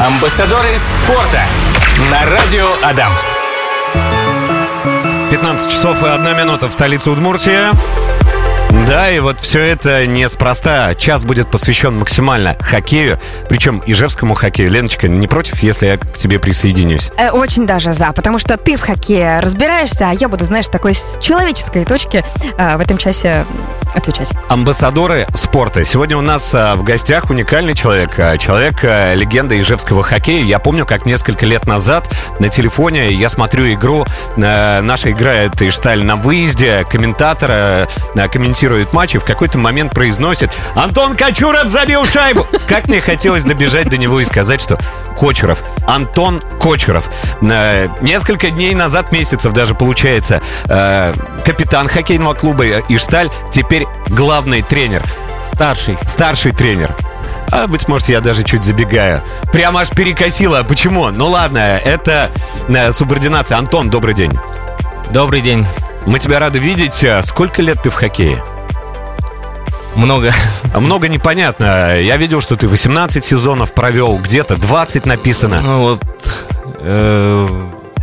Амбассадоры спорта на радио Адам. 15 часов и одна минута в столице Удмуртия. Да, и вот все это неспроста. Час будет посвящен максимально хоккею, причем ижевскому хоккею. Леночка, не против, если я к тебе присоединюсь? Э, очень даже за, потому что ты в хоккее разбираешься, а я буду, знаешь, такой с человеческой точки э, в этом часе отвечать. Амбассадоры спорта. Сегодня у нас а, в гостях уникальный человек. а, Человек, а, легенда ижевского хоккея. Я помню, как несколько лет назад на телефоне я смотрю игру. э, Наша играет Ишталь на выезде. Комментатор э, э, комментирует матч и в какой-то момент произносит «Антон Кочуров забил шайбу!» Как мне хотелось добежать до него и сказать, что Кочеров. Антон Кочеров. Э, Несколько дней назад, месяцев даже получается, э, капитан хоккейного клуба Ишталь, теперь главный тренер. Старший. Старший тренер. А, быть может, я даже чуть забегаю. Прямо аж перекосило. Почему? Ну ладно, это э, субординация. Антон, добрый день. Добрый день. Мы тебя рады видеть. А Сколько лет ты в хоккее? Много. А Много непонятно. Я видел, что ты 18 сезонов провел, где-то 20 написано. Ну вот, э,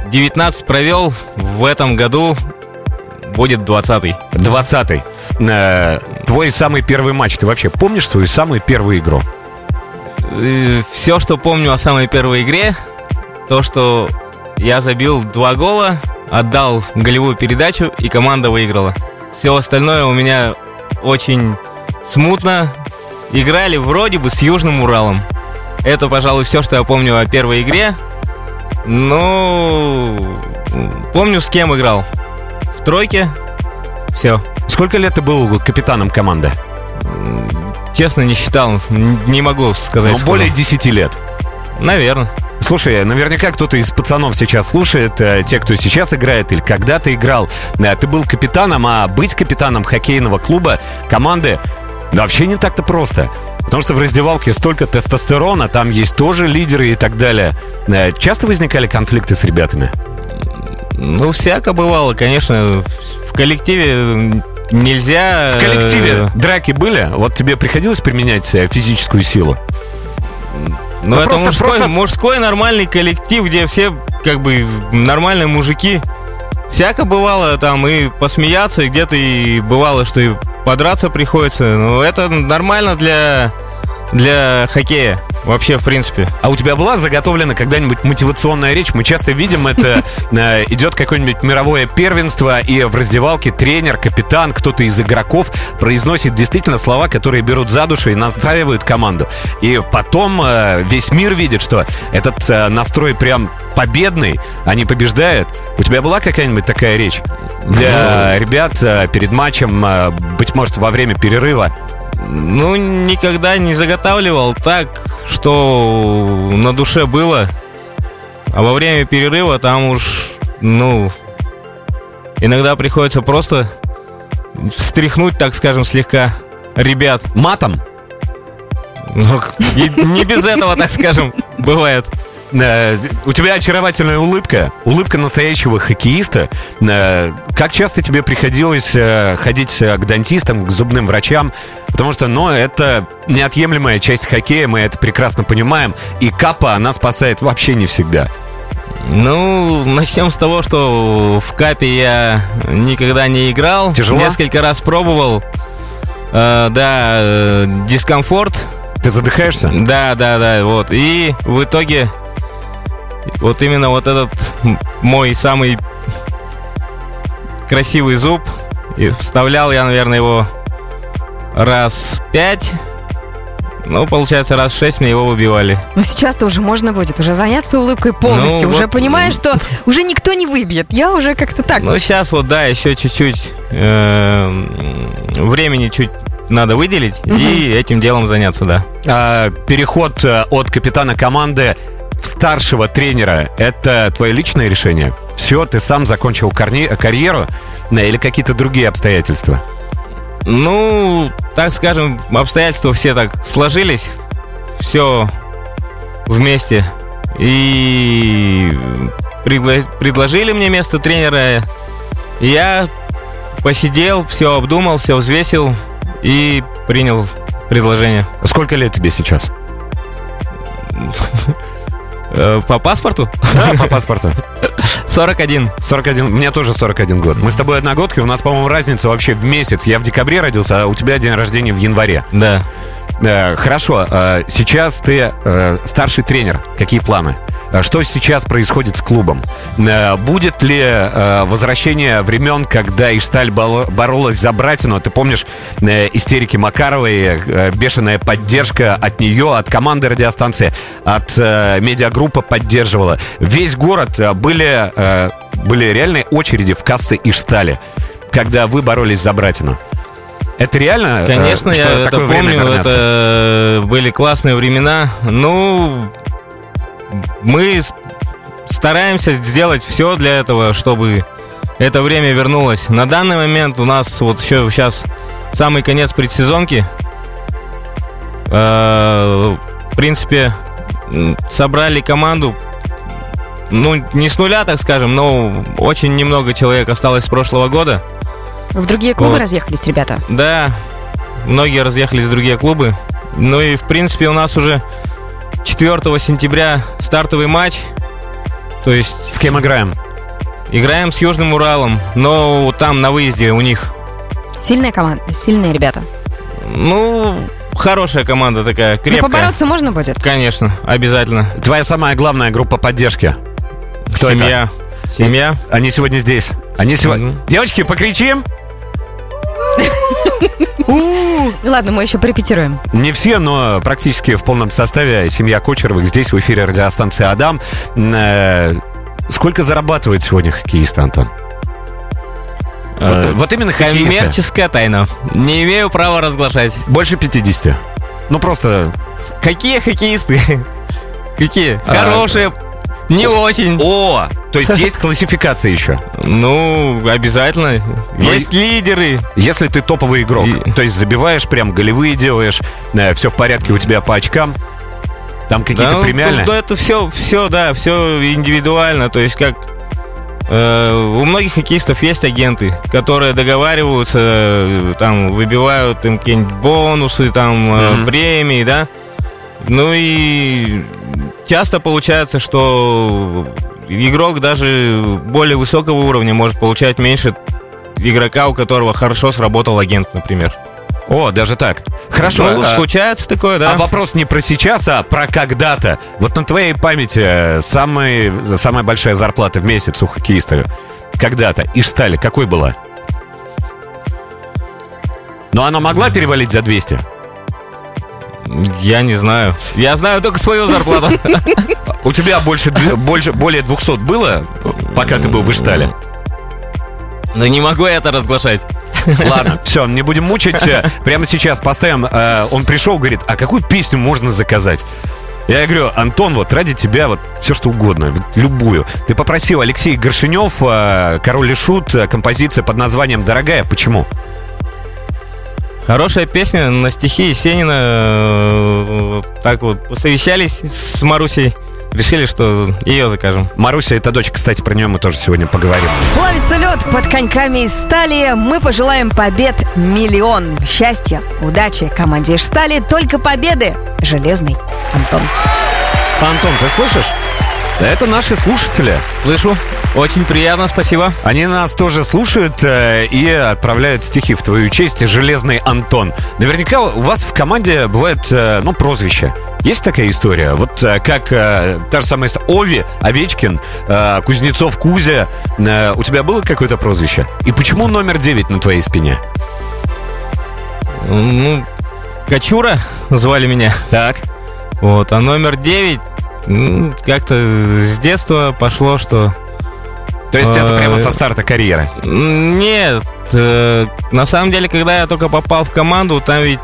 19 провел, в этом году будет 20 20-й. Э, Твой самый первый матч. Ты вообще помнишь свою самую первую игру? Все, что помню о самой первой игре, то, что я забил два гола, отдал голевую передачу, и команда выиграла. Все остальное у меня очень смутно. Играли вроде бы с Южным Уралом. Это, пожалуй, все, что я помню о первой игре. Ну, помню, с кем играл. В тройке. Все. Сколько лет ты был капитаном команды? Честно, не считал. Не могу сказать. Ну, более 10 лет. Наверное. Слушай, наверняка кто-то из пацанов сейчас слушает, э, те, кто сейчас играет или когда-то играл. Э, Ты был капитаном, а быть капитаном хоккейного клуба, команды, да вообще не так-то просто. Потому что в раздевалке столько тестостерона, там есть тоже лидеры и так далее. Э, Часто возникали конфликты с ребятами? Ну, всяко бывало, конечно. В коллективе нельзя... В коллективе драки были? Вот тебе приходилось применять физическую силу? Ну, Ну, это просто- мужской, просто- мужской нормальный коллектив, где все как бы нормальные мужики. Всяко бывало там и посмеяться, и где-то и бывало, что и подраться приходится. Но это нормально для, для хоккея. Вообще, в принципе. А у тебя была заготовлена когда-нибудь мотивационная речь? Мы часто видим это, э, идет какое-нибудь мировое первенство, и в раздевалке тренер, капитан, кто-то из игроков произносит действительно слова, которые берут за душу и настраивают команду. И потом э, весь мир видит, что этот э, настрой прям победный, они побеждают. У тебя была какая-нибудь такая речь для ребят э, перед матчем, быть может, во время перерыва? Ну, никогда не заготавливал так, что на душе было. А во время перерыва там уж, ну, иногда приходится просто встряхнуть, так скажем, слегка ребят. Матом? Ну, не без этого, так скажем, бывает. Э, У тебя очаровательная улыбка, улыбка настоящего хоккеиста. Э, Как часто тебе приходилось э, ходить э, к дантистам, к зубным врачам? Потому что, ну, это неотъемлемая часть хоккея, мы это прекрасно понимаем. И капа, она спасает вообще не всегда. Ну, начнем с того, что в капе я никогда не играл. Тяжело? Несколько раз пробовал. Э, да, э, дискомфорт. Ты задыхаешься? Да, да, да, вот. И в итоге вот именно вот этот мой самый красивый зуб, и вставлял я, наверное, его раз пять. Ну, получается, раз шесть мне его выбивали. Но сейчас-то уже можно будет уже заняться улыбкой полностью. Ну, уже вот, понимаешь, что уже никто не выбьет. Я уже как-то так. Ну, сейчас вот, да, еще чуть-чуть э, м, времени чуть надо выделить и этим делом заняться, да. А, Переход э, от капитана команды старшего тренера – это твое личное решение? Все, ты сам закончил корни- карьеру или какие-то другие обстоятельства? Ну, так скажем, обстоятельства все так сложились. Все вместе. И предла- предложили мне место тренера. Я посидел, все обдумал, все взвесил и принял предложение. Сколько лет тебе сейчас? Э, По паспорту? Да, по паспорту. 41. 41. Мне тоже 41 год. Мы с тобой одногодки, у нас, по-моему, разница вообще в месяц. Я в декабре родился, а у тебя день рождения в январе. Да. Э, Хорошо, э, сейчас ты э, старший тренер. Какие планы? Что сейчас происходит с клубом? Будет ли возвращение времен, когда Ишталь боролась за братину? Ты помнишь истерики Макаровой, бешеная поддержка от нее, от команды радиостанции, от медиагруппа поддерживала. Весь город были, были реальные очереди в кассы Иштали, когда вы боролись за братину. Это реально? э, Конечно, что я это помню. Это были классные времена. Ну, мы стараемся сделать все для этого, чтобы это время вернулось. На данный момент у нас вот еще сейчас самый конец предсезонки. Э, В принципе, собрали команду. Ну, не с нуля, так скажем, но очень немного человек осталось с прошлого года. В другие клубы Вот. разъехались, ребята. Да, многие разъехались в другие клубы. Ну и, в принципе, у нас уже 4 сентября стартовый матч. То есть С кем играем? играем с Южным Уралом, но там на выезде у них, Сильная команда, сильные ребята. ну, хорошая команда такая, Но крепкая. побороться можно будет? Конечно, обязательно. Твоя самая главная группа поддержки. Кто это? Семья. Семья. Они сегодня здесь. Они сегодня... Мгм. Девочки, покричим? Ну ладно, мы еще порепетируем. Не все, но практически в полном составе семья Кочеровых здесь в эфире радиостанции «Адам». Э, Сколько зарабатывает сегодня хоккеист, Антон? Э, Вот, вот именно хоккеисты. Коммерческая тайна. Не имею права разглашать. Больше 50. Ну, просто... Какие хоккеисты? Какие? А, Хорошие. Не очень. О! То есть есть классификация еще. Ну, обязательно. Есть лидеры. Если ты топовый игрок, И- то есть забиваешь, прям голевые делаешь, все в порядке у тебя по очкам, там какие-то Да, ну, премиальные. ну, это все, все, да, все индивидуально. То есть как э, у многих хоккеистов есть агенты, которые договариваются, э, там выбивают им какие-нибудь бонусы, там э, Мгм. премии, да. Ну и часто получается, что игрок даже более высокого уровня может получать меньше игрока, у которого хорошо сработал агент, например. О, даже так. Хорошо. Ну, а- случается такое, да. А вопрос не про сейчас, а про когда-то. Вот на твоей памяти э, самый, самая большая зарплата в месяц у хоккеиста когда-то. И стали какой была? Но она могла перевалить за 200? Я не знаю. Я знаю только свою зарплату. У тебя больше, больше более 200 было, пока ты был в Иштале? Но не могу я это разглашать. Ладно, все, не будем мучить. Э, Прямо сейчас поставим. э, Он пришел, говорит, а какую песню можно заказать? Я говорю, Антон, вот ради тебя вот все что угодно, вот любую. Ты попросил Алексей Горшинев, э, Король и Шут, э, композиция под названием «Дорогая». Почему? Хорошая песня на стихи Есенина. э, Так вот, посовещались с Марусей. Решили, что ее закажем. Маруся, это дочь, кстати, про нее мы тоже сегодня поговорим. Плавится лед под коньками из стали. Мы пожелаем побед миллион. Счастья, удачи команде из стали. Только победы. Железный Антон. Антон, ты слышишь? Это наши слушатели. Слышу. Очень приятно, спасибо. Они нас тоже слушают э, и отправляют стихи в твою честь. Железный Антон. Наверняка у вас в команде бывает, э, ну, прозвище. Есть такая история? Вот э, как э, та же самая история. Ови, Овечкин, э, Кузнецов, Кузя. Э, у тебя было какое-то прозвище? И почему номер 9 на твоей спине? Ну, Качура звали меня. Так. Вот, а номер 9 как-то с детства пошло, что То есть это Э, прямо со старта карьеры. Нет, э, на самом деле, когда я только попал в команду, там ведь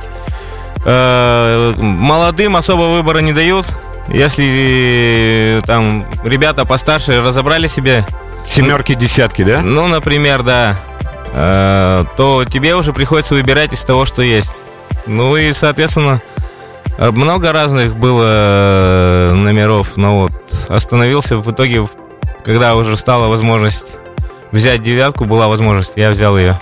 э, молодым особо выбора не дают. Если там ребята постарше разобрали себе, Семерки, десятки, да? ну, например, да, то тебе уже приходится выбирать из того, что есть. Ну и, соответственно, много разных было э, номеров, но вот остановился в итоге, когда уже стала возможность взять девятку, была возможность, я взял ее.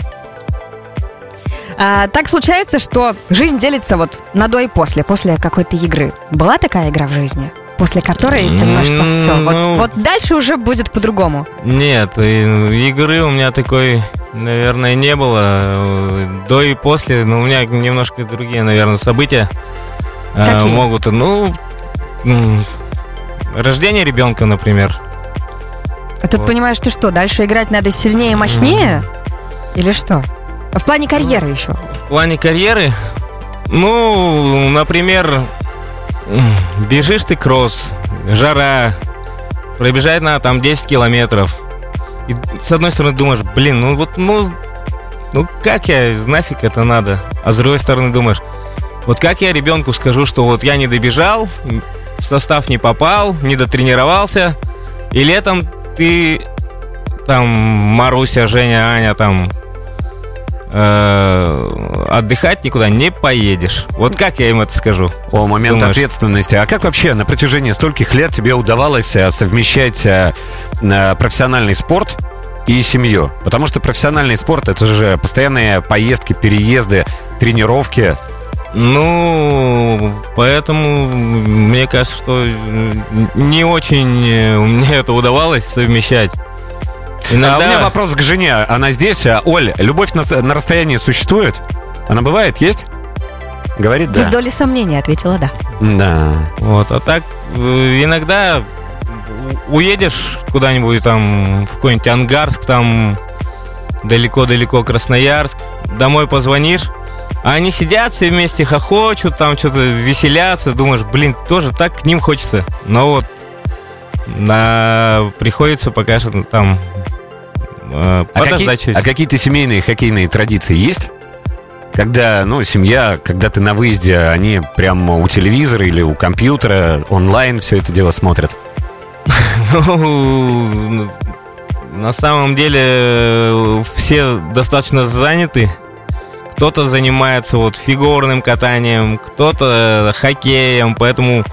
А, так случается, что жизнь делится вот на до и после, после какой-то игры. Была такая игра в жизни? после которой ты понимаешь, что все, вот, ну- вот дальше уже будет по-другому. Нет, игры у меня такой, наверное, не было. э, До и после, но у меня немножко другие, наверное, события э, Какие? могут. Ну, рождение ребенка, например. А тут Вот. понимаешь, ты что, дальше играть надо сильнее и мощнее? Или что? В плане карьеры еще. В плане карьеры, ну, например, бежишь ты кросс, жара, пробежать надо там 10 километров. И с одной стороны думаешь, блин, ну вот, ну, ну как я, нафиг это надо? А с другой стороны думаешь, вот как я ребенку скажу, что вот я не добежал, в состав не попал, не дотренировался, и летом ты там Маруся, Женя, Аня там э, отдыхать никуда не поедешь. Вот как я им это скажу? О, момент Думаешь? ответственности. А как вообще на протяжении стольких лет тебе удавалось э, совмещать э, э, профессиональный спорт и семью? Потому что профессиональный спорт это же постоянные поездки, переезды, тренировки. Ну, поэтому мне кажется, что э, не очень э, мне это удавалось совмещать. А у Иногда... меня вопрос к жене. Она здесь. А, Оль, любовь на, на расстоянии существует? Она бывает? Есть? Говорит, Без да. доли сомнения ответила да. Да. Вот, а так э, иногда уедешь куда-нибудь там в какой-нибудь Ангарск, там далеко-далеко Красноярск, домой позвонишь, а они сидят все вместе, хохочут, там что-то веселятся, думаешь, блин, тоже так к ним хочется. Но вот на... приходится пока что там э, А, подождать какие- чуть. а какие-то семейные хоккейные традиции есть? Когда, ну, семья, когда ты на выезде, они прямо у телевизора или у компьютера онлайн все это дело смотрят. Ну, на самом деле э, все достаточно заняты. Кто-то занимается вот фигурным катанием, кто-то хоккеем, поэтому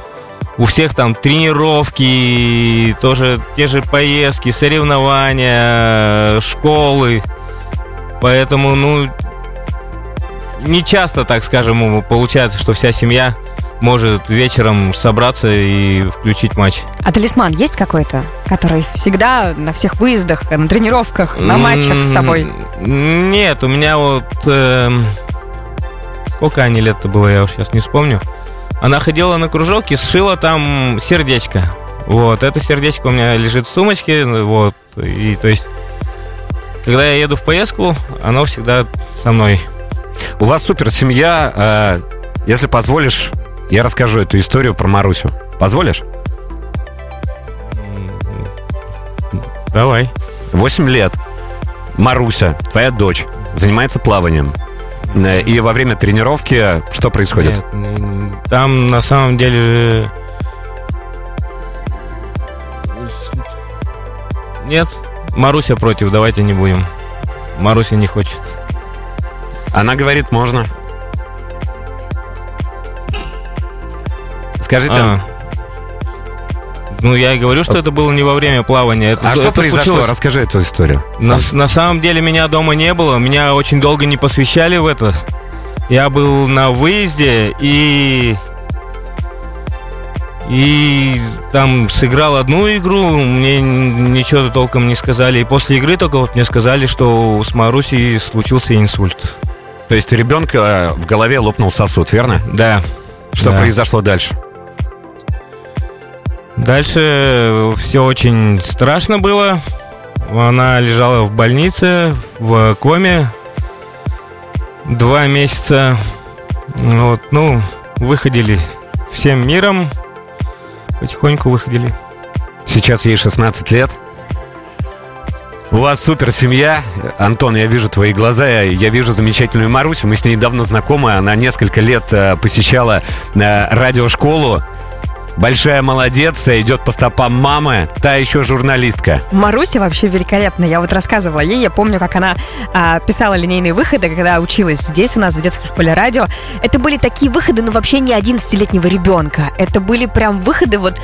у всех там тренировки, тоже те же поездки, соревнования, школы. Поэтому, ну, не часто, так скажем, получается, что вся семья может вечером собраться и включить матч. А талисман есть какой-то, который всегда на всех выездах, на тренировках, на матчах с собой? Нет, у меня вот... эм, сколько Ане лет-то было, я уж сейчас не вспомню. Она ходила на кружок и сшила там сердечко. Вот, это сердечко у меня лежит в сумочке, вот, и то есть... Когда я еду в поездку, оно всегда со мной. У вас супер семья. э, если позволишь, я расскажу эту историю про Марусю. Позволишь? Давай. 8 лет. Маруся, твоя дочь, занимается плаванием. Э, И во время тренировки что происходит? Нет, там на самом деле... Нет, Маруся против, давайте не будем. Маруся не хочет. Она говорит, можно. Скажите, А. Ну, я и говорю, что это было не во время плавания. Это, а что это произошло? случилось- Расскажи эту историю. На, сам. на самом деле меня дома не было, меня очень долго не посвящали в это. Я был на выезде и и там сыграл одну игру, мне ничего толком не сказали. И после игры только вот мне сказали, что с Марусей случился инсульт. То есть у ребенка э, в голове лопнул сосуд, верно? Да. Что Да. произошло дальше? Дальше все очень страшно было. Она лежала в больнице, в коме. Два месяца. Вот, ну, выходили всем миром. Потихоньку выходили. Сейчас ей 16 лет. У вас супер семья. Антон, я вижу твои глаза, я, вижу замечательную Марусю. Мы с ней давно знакомы. Она несколько лет э, посещала э, радиошколу. Большая молодец, э, идет по стопам мамы. Та еще журналистка. Маруся вообще великолепна. Я вот рассказывала ей, я помню, как она а, писала линейные выходы, когда училась здесь у нас в детской школе радио. Это были такие выходы, ну вообще не 11-летнего ребенка. Это были прям выходы вот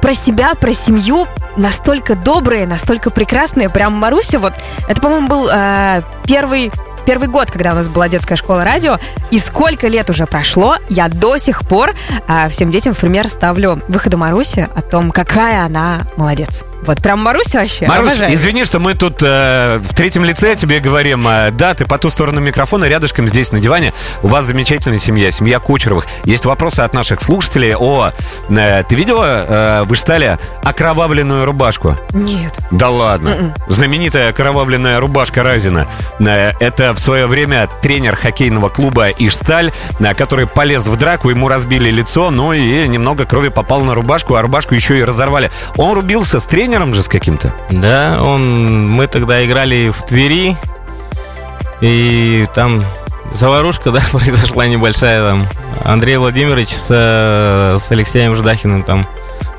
про себя, про семью, настолько добрые, настолько прекрасные. Прям Маруся, вот, это, по-моему, был а, первый первый год, когда у нас была детская школа радио, и сколько лет уже прошло, я до сих пор а, всем детям в пример ставлю выходу Маруси о том, какая она молодец. Вот прям Маруся вообще. Марусь, обожаю. извини, что мы тут э, в третьем лице тебе говорим. Э, да, ты по ту сторону микрофона, рядышком здесь на диване. У вас замечательная семья, семья Кучеровых. Есть вопросы от наших слушателей. О, э, ты видела э, в Иштале окровавленную рубашку? Нет. Да ладно. Мгм. Знаменитая окровавленная рубашка Разина. Э, Это в свое время тренер хоккейного клуба Ишталь, э, который полез в драку, ему разбили лицо, ну и немного крови попало на рубашку, а рубашку еще и разорвали. Он рубился с тренером же с каким-то. Да, он, мы тогда играли в Твери, и там заварушка, да, произошла небольшая там. Андрей Владимирович с, э, с Алексеем Ждахиным там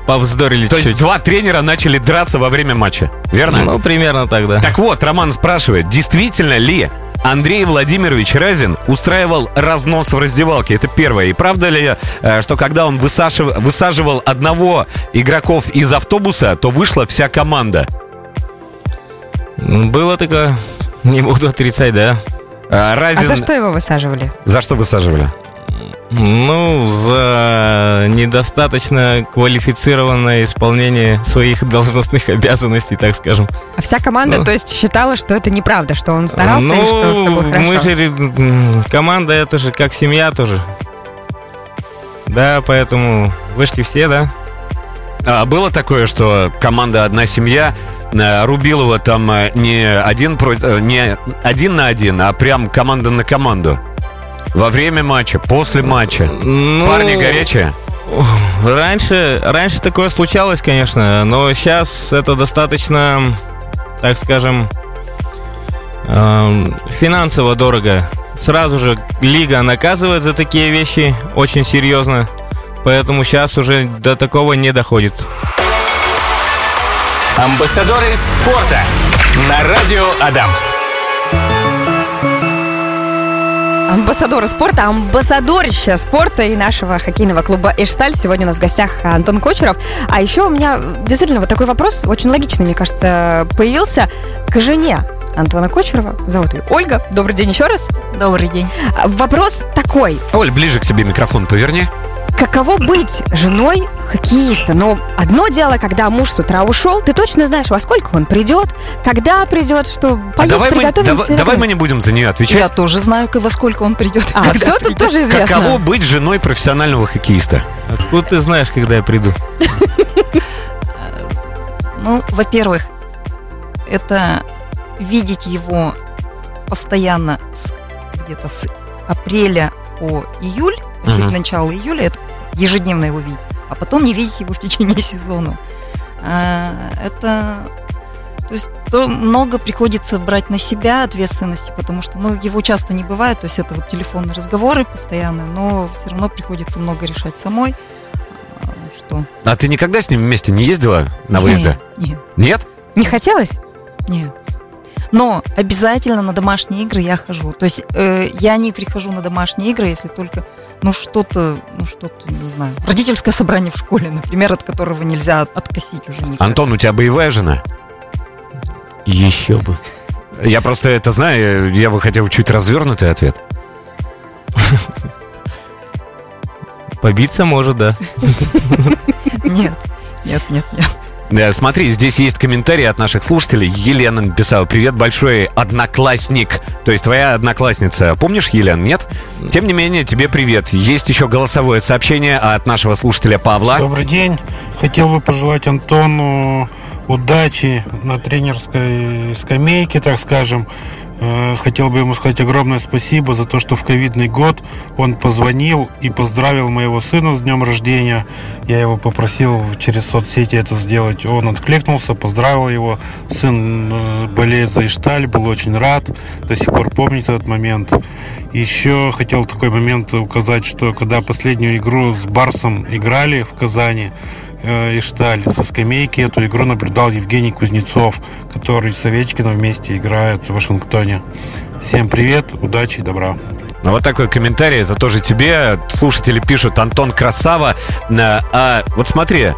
повздорили То есть чуть-чуть. два тренера начали драться во время матча, верно? Ну, примерно так, да. Так вот, Роман спрашивает, действительно ли Андрей Владимирович Разин устраивал разнос в раздевалке? Это первое. И правда ли, э, что когда он высажив- высаживал одного игроков из автобуса, то вышла вся команда? Было такое, не буду отрицать, да. А Разин... за что его высаживали? За что высаживали? Ну, за недостаточно квалифицированное исполнение своих должностных обязанностей, так скажем. А вся команда, Ну. то есть, считала, что это неправда, что он старался и что все было хорошо. Ну, мы же, команда это же как семья тоже. Да, поэтому вышли все, да. А было такое, что команда «Одна семья» э, Рубилова там э, не один, про- э, не один на один, а прям команда на команду? Во время матча, после матча. Ну, Парни горячие? Раньше, раньше такое случалось, конечно, но сейчас это достаточно, так скажем, эм, финансово дорого. Сразу же лига наказывает за такие вещи очень серьезно, поэтому сейчас уже до такого не доходит. Амбассадоры спорта на радио Адам. Амбассадоры спорта, амбассадорище спорта и нашего хоккейного клуба «Эшталь». Сегодня у нас в гостях Антон Кочеров. А еще у меня действительно вот такой вопрос, очень логичный, мне кажется, появился к жене Антона Кочерова. Зовут ее Ольга. Добрый день еще раз. Добрый день. Вопрос такой. Оль, ближе к себе микрофон поверни. Каково быть женой хоккеиста? Но одно дело, когда муж с утра ушел, ты точно знаешь, во сколько он придет, когда придет, что А поесть давай, мы, приготовим. всё давай такое. мы не будем за нее отвечать. Я тоже знаю, во сколько он придет. А, все тут придет. тоже известно. Каково быть женой профессионального хоккеиста? Откуда ты знаешь, когда я приду? Ну, во-первых, это видеть его постоянно с- где-то с апреля по июль, Мгм. начало июля, это ежедневно его видеть, а потом не видеть его в течение сезона. А, Это то есть то много приходится брать на себя ответственности, потому что ну, его часто не бывает, то есть это вот телефонные разговоры постоянно, но все равно приходится много решать самой. А, Что? А ты никогда с ним вместе не ездила на выезды? Нет, Нет? Не хотелось? нет. Но обязательно на домашние игры я хожу. То есть э, я не прихожу на домашние игры, если только ну что-то, ну что-то, не знаю, родительское собрание в школе, например, от которого нельзя от- откосить уже никак. Антон, у тебя боевая жена? Еще бы. Я просто это знаю, я бы хотел чуть развернутый ответ. Побиться может, да. Нет, нет, нет, нет. Да, смотри, здесь есть комментарий от наших слушателей. Елена написала, привет большой, одноклассник. То есть твоя одноклассница. Помнишь, Елена, нет? Тем не менее, тебе привет. Есть еще голосовое сообщение от нашего слушателя Павла. Добрый день. Хотел бы пожелать Антону удачи на тренерской скамейке, так скажем. Э, Хотел бы ему сказать огромное спасибо за то, что в ковидный год он позвонил и поздравил моего сына с днем рождения. Я его попросил через соцсети это сделать. Он откликнулся, поздравил его. Сын э, болеет за Ишталь, был очень рад. До сих пор помнит этот момент. Еще хотел такой момент указать, что когда последнюю игру с Барсом играли в Казани, э, Ишталь, со скамейки эту игру наблюдал Евгений Кузнецов, который с Овечкиным вместе играет в Вашингтоне. Всем привет, удачи и добра. Ну, вот такой комментарий, это тоже тебе. Слушатели пишут, Антон Красава. Э, А вот смотри,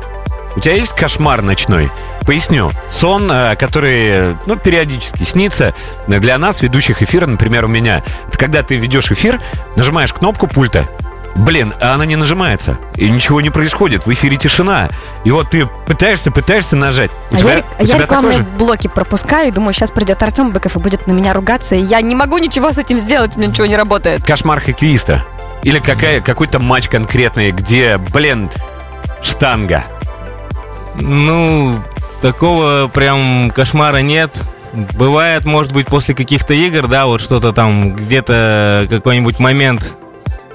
У тебя есть кошмар ночной? Поясню. Сон, э, который, ну, периодически снится для нас, ведущих эфира, например, у меня. Это когда ты ведешь эфир, нажимаешь кнопку пульта, Блин, а она не нажимается. И ничего не происходит. В эфире тишина. И вот ты пытаешься, пытаешься нажать. У А тебя, я, у я тебя рекламные же? блоки пропускаю и думаю, сейчас придет Артем Быков и будет на меня ругаться, и я не могу ничего с этим сделать, у меня ничего не работает. Кошмар хоккеиста. Или какая, какой-то матч конкретный, где, блин, штанга. Ну, такого прям кошмара нет. Бывает, может быть, после каких-то игр, да, вот что-то там, где-то какой-нибудь момент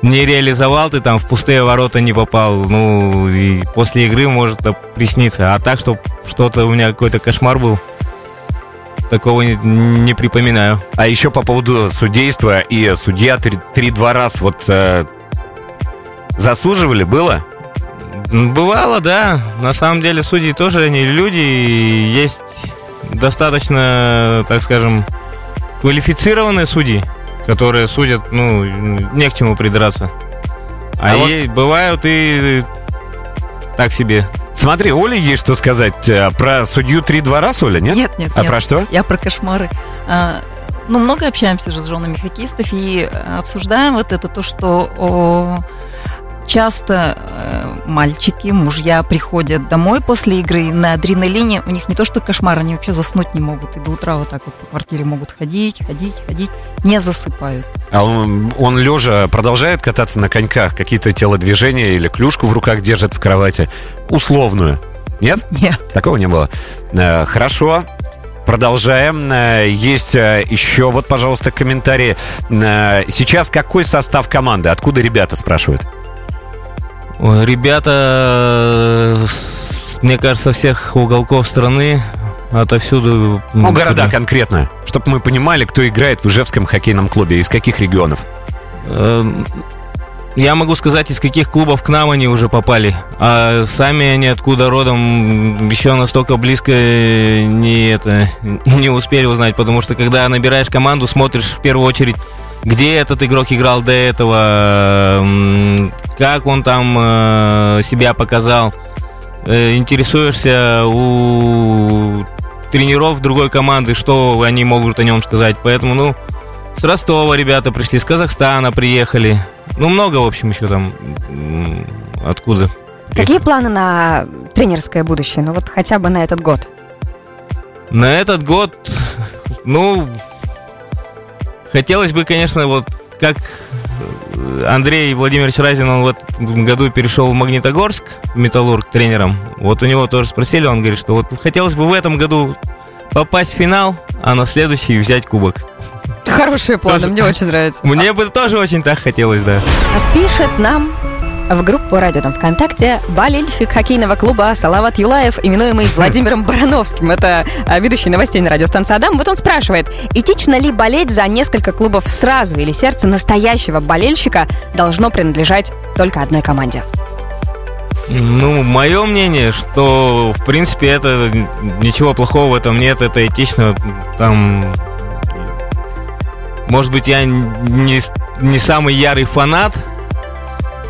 не реализовал, ты там в пустые ворота не попал, ну, и после игры может присниться. А так, что что-то у меня какой-то кошмар был, такого не, не припоминаю. А еще по поводу судейства и судья три- три-два раз вот э, заслуживали, было? Бывало, да. На самом деле судьи тоже они люди, и есть достаточно, так скажем, квалифицированные судьи, которые судят, ну, не к чему придраться. А, А вот- бывают и так себе. Смотри, Оля есть что сказать э, про судью три-два раз, Оля, нет? Нет, нет, А нет. про что? Я про кошмары. А, ну, много общаемся же с женами хоккеистов и э, обсуждаем вот это, то, что о, часто э, мальчики, мужья приходят домой после игры на адреналине, у них не то что кошмар, они вообще заснуть не могут, и до утра вот так вот по квартире могут ходить, ходить, ходить, не засыпают. А он, он лежа продолжает кататься на коньках, какие-то телодвижения или клюшку в руках держит в кровати, условную. Нет? Нет. Такого не было. Э, Хорошо. Продолжаем. Э, Есть э, еще, вот, пожалуйста, комментарии. Э, Сейчас какой состав команды? Откуда ребята спрашивают? Ребята, э, мне кажется, со всех уголков страны, отовсюду. Ну, города конкретно, чтобы мы понимали, кто играет в Ижевском хоккейном клубе, из каких регионов. Эм, Я могу сказать, из каких клубов к нам они уже попали. А сами они откуда родом еще настолько близко не, это, не успели узнать. Потому что когда набираешь команду, смотришь в первую очередь, где этот игрок играл до этого, как он там э, себя показал. Э, Интересуешься у тренеров другой команды, что они могут о нем сказать. Поэтому, ну, с Ростова ребята пришли, с Казахстана приехали. Ну, много, в общем, еще там. Откуда? Какие планы на тренерское будущее? Ну вот хотя бы на этот год. На этот год, ну, хотелось бы, конечно, вот как э, Андрей Владимирович Разин, он в этом году перешел в Магнитогорск, Металлург тренером. Вот у него тоже спросили, он говорит, что вот хотелось бы в этом году попасть в финал, а на следующий взять кубок. Хорошие планы, Тоже- мне очень нравится. Мне бы тоже очень так хотелось, да. Пишет нам в группу радио там ВКонтакте болельщик хоккейного клуба Салават Юлаев, именуемый Владимиром Барановским. Это а, ведущий новостей на радиостанции Адам. Вот он спрашивает, этично ли болеть за несколько клубов сразу или сердце настоящего болельщика должно принадлежать только одной команде? Ну, мое мнение, что, в принципе, это ничего плохого в этом нет, это этично. Там, может быть, я не, не самый ярый фанат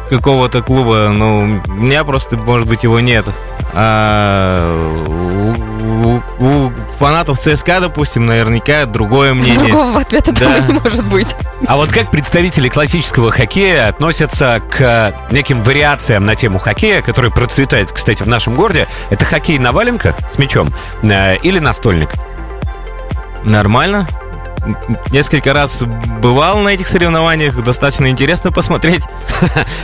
какого-то клуба, но у меня просто, может быть, его нет. А у, у- у фанатов ЦСКА, допустим, наверняка другое мнение. Другого ответа Да. не может быть. А вот как представители классического хоккея относятся к неким вариациям на тему хоккея, который процветает, кстати, в нашем городе? Это хоккей на валенках с мячом э, или настольник? Нормально. Несколько раз бывал на этих соревнованиях, достаточно интересно посмотреть.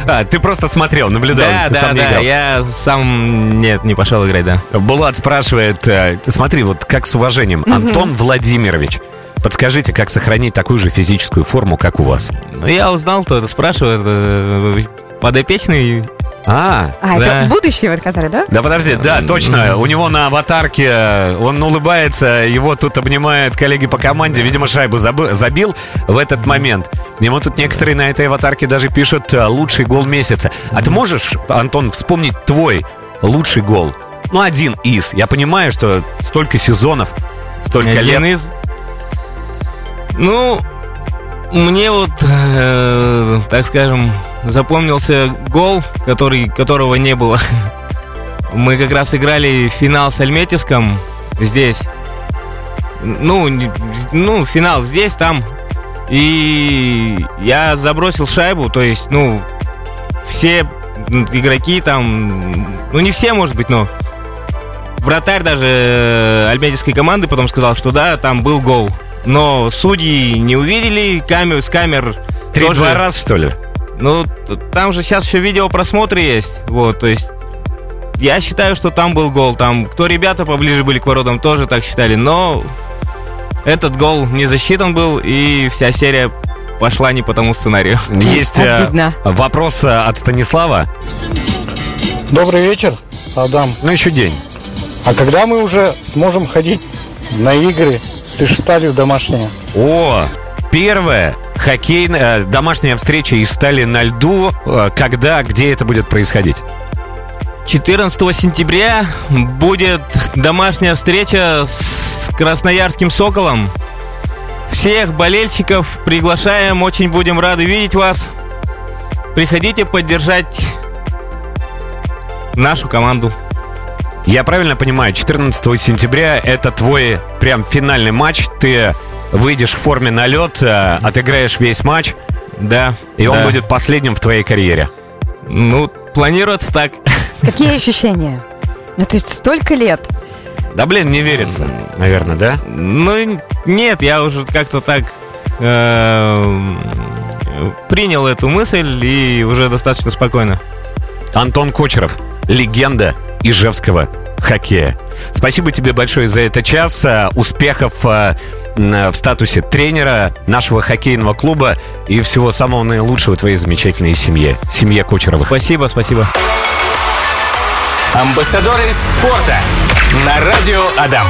А, ты просто смотрел, наблюдал, Да, да, сам не да, играл. я сам, нет, не пошел играть, да. Булат спрашивает, э, смотри, вот как с уважением, Антон Владимирович, подскажите, как сохранить такую же физическую форму, как у вас? Ну, я узнал, кто это спрашивает, э, подопечный. А, А, Да. это будущее, вот который, да? да подожди, да, точно, у него на аватарке, э, он улыбается, его тут обнимают коллеги по команде, видимо, шайбу забил в этот момент. Ему тут некоторые на этой аватарке даже пишут э, «лучший гол месяца». А ты можешь, Антон, вспомнить твой лучший гол? Ну, один из. Я понимаю, что столько сезонов, столько лет. Один из... Ну, мне вот, э, так скажем, запомнился гол, который, которого не было Мы как раз играли финал с Альметьевском здесь. Ну, ну, финал здесь, там. И я забросил шайбу, то есть, ну, все игроки там, ну, не все, может быть, но вратарь даже э, альметьевской команды потом сказал, что да, там был гол. Но судьи не увидели, камер, с камер Три-два тоже- раз, что ли? Ну, там же сейчас еще видеопросмотры есть. Вот, то есть. Я считаю, что там был гол. Там, кто ребята поближе были к воротам, тоже так считали. Но этот гол не засчитан был, и вся серия пошла не по тому сценарию. Есть э, Обидно. вопрос э, от Станислава. Добрый вечер, Адам. Ну, еще день. А когда мы уже сможем ходить на игры с фристайлью домашние? О, первая хоккейная э, домашняя встреча из стали на льду. Э, Когда, где это будет происходить? 14 сентября будет домашняя встреча с Красноярским Соколом. Всех болельщиков приглашаем, очень будем рады видеть вас. Приходите поддержать нашу команду. Я правильно понимаю, 14 сентября это твой прям финальный матч. Ты выйдешь в форме на лед, э, отыграешь весь матч, Да. и он да. будет последним в твоей карьере. Ну, планируется так. Какие ощущения? Ну, то есть столько лет. Да блин, не верится, наверное, да? Ну, нет, я уже как-то так э, принял эту мысль и уже достаточно спокойно. Антон Кочеров, легенда ижевского хоккея. Спасибо тебе большое за этот час. Э, Успехов э, в статусе тренера нашего хоккейного клуба и всего самого наилучшего твоей замечательной семье, семье Кочеровых. Спасибо, спасибо. Амбассадоры спорта на радио Адам.